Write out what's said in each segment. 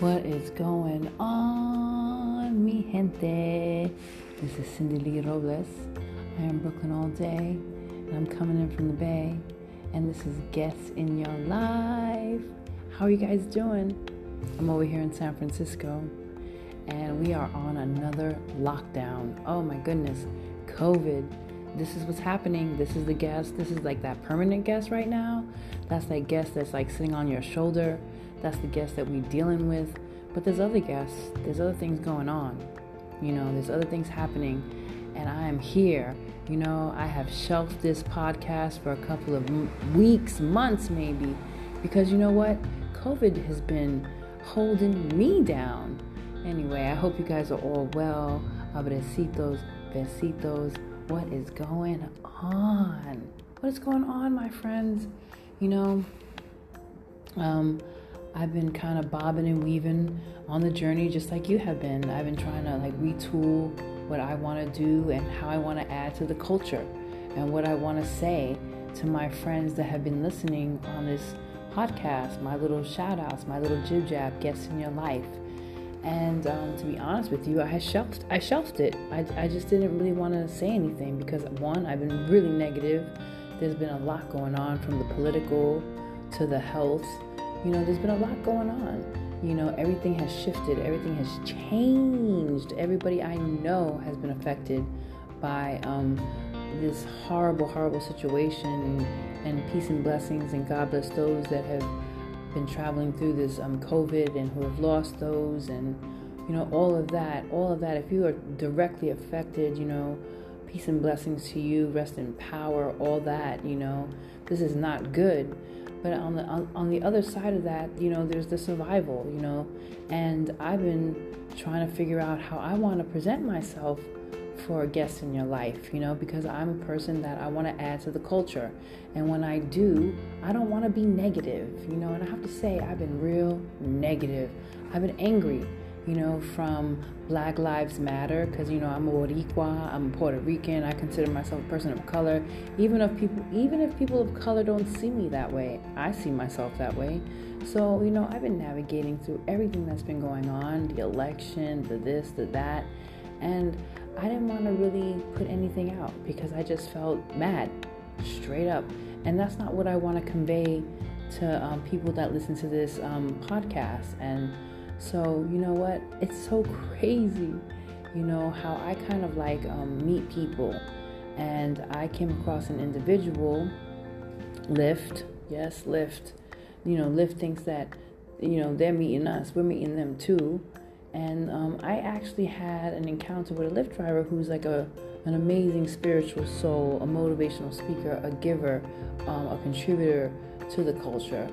What is going on, mi gente? This is Cindy Lee Robles. I am Brooklyn all day, and I'm coming in from the Bay. And this is Guests in Your Life. How are you guys doing? I'm over here in San Francisco, and we are on another lockdown. Oh my goodness, COVID. This is what's happening. This is the guest. This is like that permanent guest right now. That's that guest that's like sitting on your shoulder that's the guest that we're dealing with. But there's other guests, there's other things going on. You know, there's other things happening. And I am here. You know, I have shelved this podcast for a couple of m- weeks, months maybe, because you know what? COVID has been holding me down. Anyway, I hope you guys are all well. Abrecitos, besitos. What is going on? What is going on, my friends? You know, um, I've been kind of bobbing and weaving on the journey just like you have been. I've been trying to like retool what I want to do and how I want to add to the culture and what I want to say to my friends that have been listening on this podcast, my little shout outs, my little jib jab guests in your life. And um, to be honest with you, I shelved I shelved it. I, I just didn't really want to say anything because one, I've been really negative. There's been a lot going on from the political to the health you know, there's been a lot going on. You know, everything has shifted, everything has changed. Everybody I know has been affected by um, this horrible, horrible situation. And peace and blessings, and God bless those that have been traveling through this um, COVID and who have lost those, and you know, all of that, all of that. If you are directly affected, you know, peace and blessings to you, rest in power, all that, you know, this is not good. But on the on, on the other side of that, you know, there's the survival, you know, and I've been trying to figure out how I want to present myself for a guest in your life, you know, because I'm a person that I want to add to the culture. And when I do, I don't want to be negative, you know, and I have to say, I've been real negative. I've been angry you know, from Black Lives Matter, because you know I'm a Boricua, I'm Puerto Rican, I consider myself a person of color. Even if people, even if people of color don't see me that way, I see myself that way. So you know, I've been navigating through everything that's been going on, the election, the this, the that, and I didn't want to really put anything out because I just felt mad, straight up, and that's not what I want to convey to um, people that listen to this um, podcast and so, you know what? It's so crazy, you know, how I kind of like um, meet people. And I came across an individual, Lyft, yes, Lyft. You know, Lyft thinks that, you know, they're meeting us, we're meeting them too. And um, I actually had an encounter with a Lyft driver who's like a an amazing spiritual soul, a motivational speaker, a giver, um, a contributor to the culture.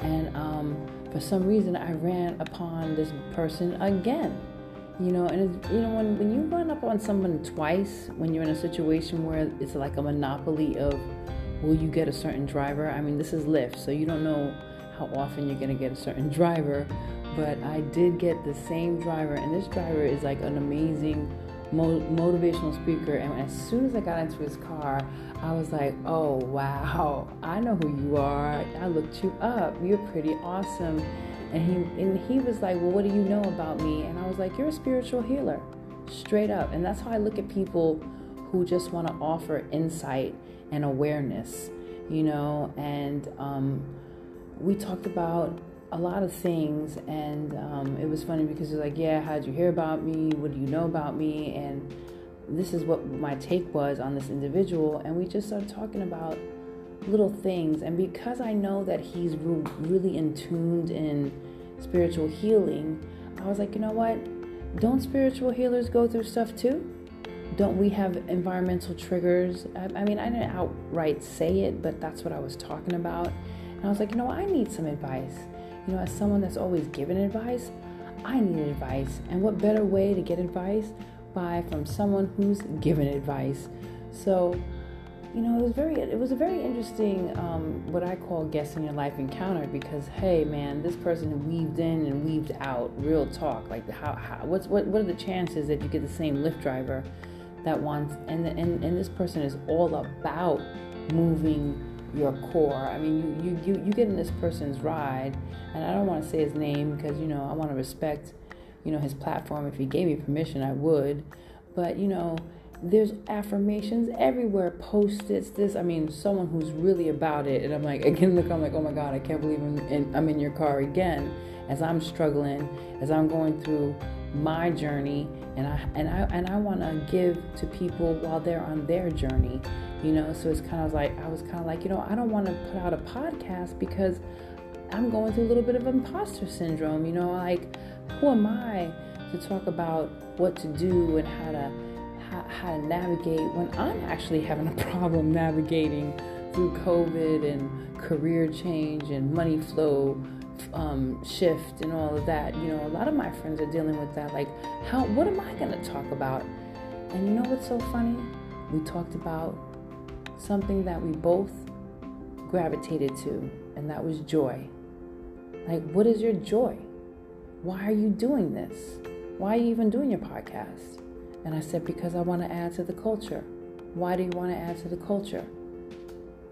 And um, for some reason I ran upon this person again. You know, and you know when when you run up on someone twice, when you're in a situation where it's like a monopoly of will you get a certain driver? I mean, this is Lyft, so you don't know how often you're to get a certain driver, but I did get the same driver, and this driver is like an amazing motivational speaker. And as soon as I got into his car, I was like, oh, wow, I know who you are. I looked you up. You're pretty awesome. And he, and he was like, well, what do you know about me? And I was like, you're a spiritual healer, straight up. And that's how I look at people who just want to offer insight and awareness, you know. And um, we talked about a lot of things, and um, it was funny because you're like, yeah, how'd you hear about me? What do you know about me? And this is what my take was on this individual, and we just started talking about little things. And because I know that he's re- really in tuned in spiritual healing, I was like, you know what? Don't spiritual healers go through stuff too? Don't we have environmental triggers? I, I mean, I didn't outright say it, but that's what I was talking about. And I was like, you know, I need some advice. You know, as someone that's always given advice, I need advice. And what better way to get advice by from someone who's given advice? So, you know, it was very, it was a very interesting, um, what I call guest in your life encounter because, hey, man, this person weaved in and weaved out, real talk. Like, how, how what's, what, what are the chances that you get the same Lyft driver that wants, and, and, and this person is all about moving your core. I mean, you, you, you, you get in this person's ride, and I don't want to say his name because, you know, I want to respect, you know, his platform. If he gave me permission, I would. But, you know, there's affirmations everywhere, post-its, this, I mean, someone who's really about it. And I'm like, again, look, I'm like, oh my God, I can't believe I'm in, I'm in your car again as I'm struggling, as I'm going through my journey and I and I and I want to give to people while they're on their journey you know? So it's kind of like I was kind of like you know I don't want to put out a podcast because I'm going through a little bit of imposter syndrome you know? Like who am I to talk about what to do and how to how, how to navigate when I'm actually having a problem navigating through COVID and career change and money flow um, shift and all of that. You know, a lot of my friends are dealing with that. Like, how? What am I to talk about? And you know what's so funny? We talked about something that we both gravitated to, and that was joy. Like, what is your joy? Why are you doing this? Why are you even doing your podcast? And I said, because I want to add to the culture. Why do you want to add to the culture?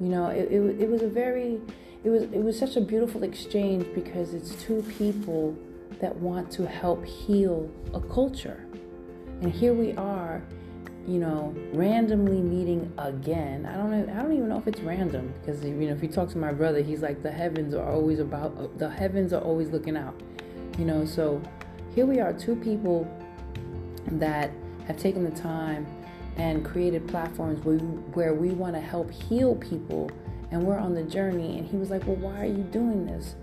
You know, it, it, it was a very it was it was such a beautiful exchange because it's two people that want to help heal a culture. And here we are, you know, randomly meeting again. I don't know I don't even know if it's random because you know if you talk to my brother, he's like the heavens are always about the heavens are always looking out. You know, so here we are two people that have taken the time and created platforms where we, where we want to help heal people and we're on the journey and he was like well why are you doing this?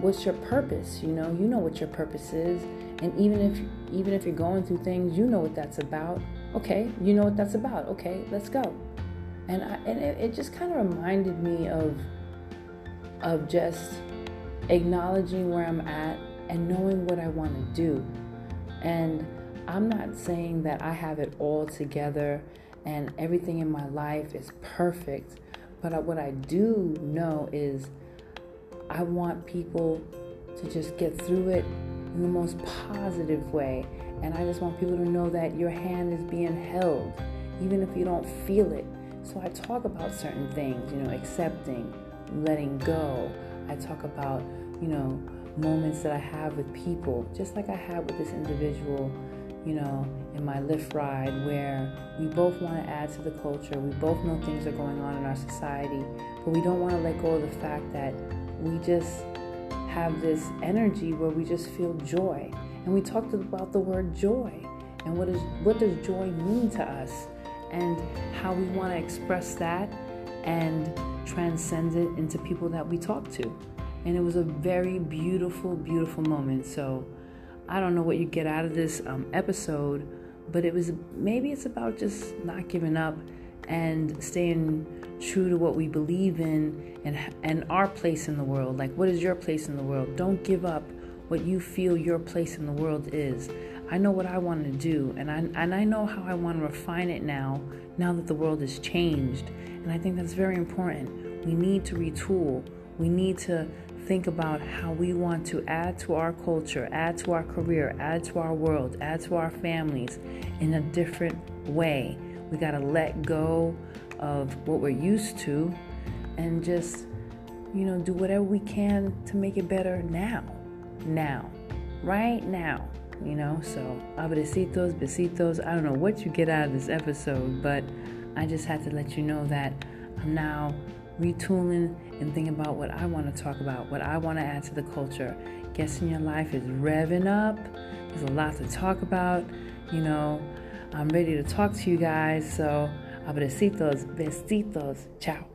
What's your purpose? You know you know what your purpose is and even if even if you're going through things you know what that's about. Okay you know what that's about. Okay let's go. And I, and it, it just kind of reminded me of of just acknowledging where I'm at and knowing what I want to do. And I'm not saying that I have it all together and everything in my life is perfect but what I do know is I want people to just get through it in the most positive way. And I just want people to know that your hand is being held, even if you don't feel it. So I talk about certain things, you know, accepting, letting go. I talk about, you know, moments that I have with people, just like I had with this individual you know, in my Lyft ride where we both want to add to the culture. We both know things are going on in our society, but we don't want to let go of the fact that we just have this energy where we just feel joy. And we talked about the word joy and what is what does joy mean to us and how we want to express that and transcend it into people that we talk to. And it was a very beautiful, beautiful moment. So I don't know what you get out of this um, episode, but it was maybe it's about just not giving up and staying true to what we believe in and and our place in the world. Like, what is your place in the world? Don't give up what you feel your place in the world is. I know what I want to do, and I and I know how I want to refine it now. Now that the world has changed, and I think that's very important. We need to retool. We need to think about how we want to add to our culture, add to our career, add to our world, add to our families in a different way. We got to let go of what we're used to and just, you know, do whatever we can to make it better now. Now. Right now. You know, so abrecitos, besitos. I don't know what you get out of this episode, but I just had to let you know that I'm now retooling and thinking about what I want to talk about, what I want to add to the culture. Guess in your life is revving up. There's a lot to talk about. You know, I'm ready to talk to you guys. So, abrecitos, besitos. Ciao.